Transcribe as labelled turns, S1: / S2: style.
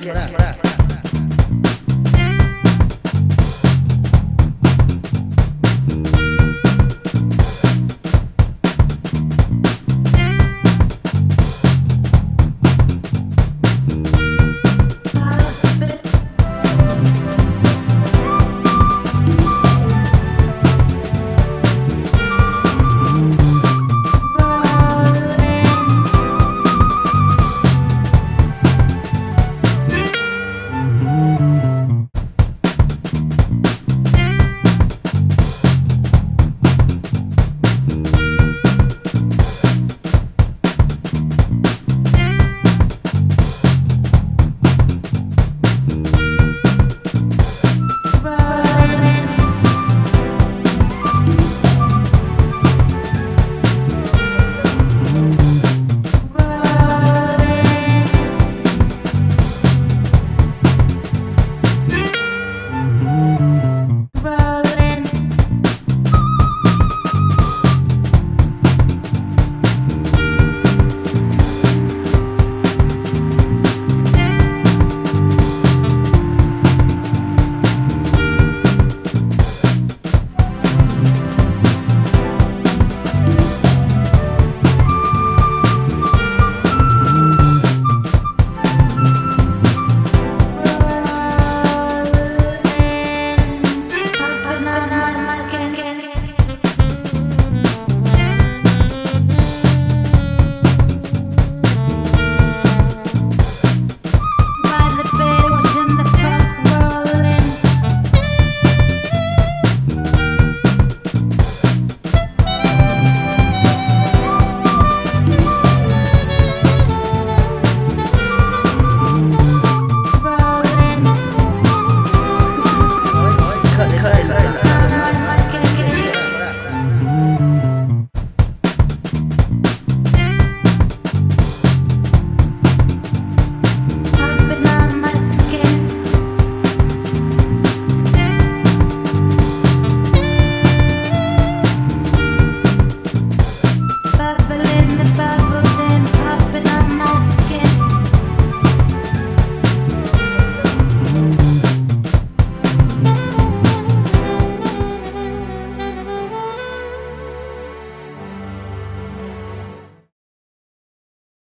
S1: Yes.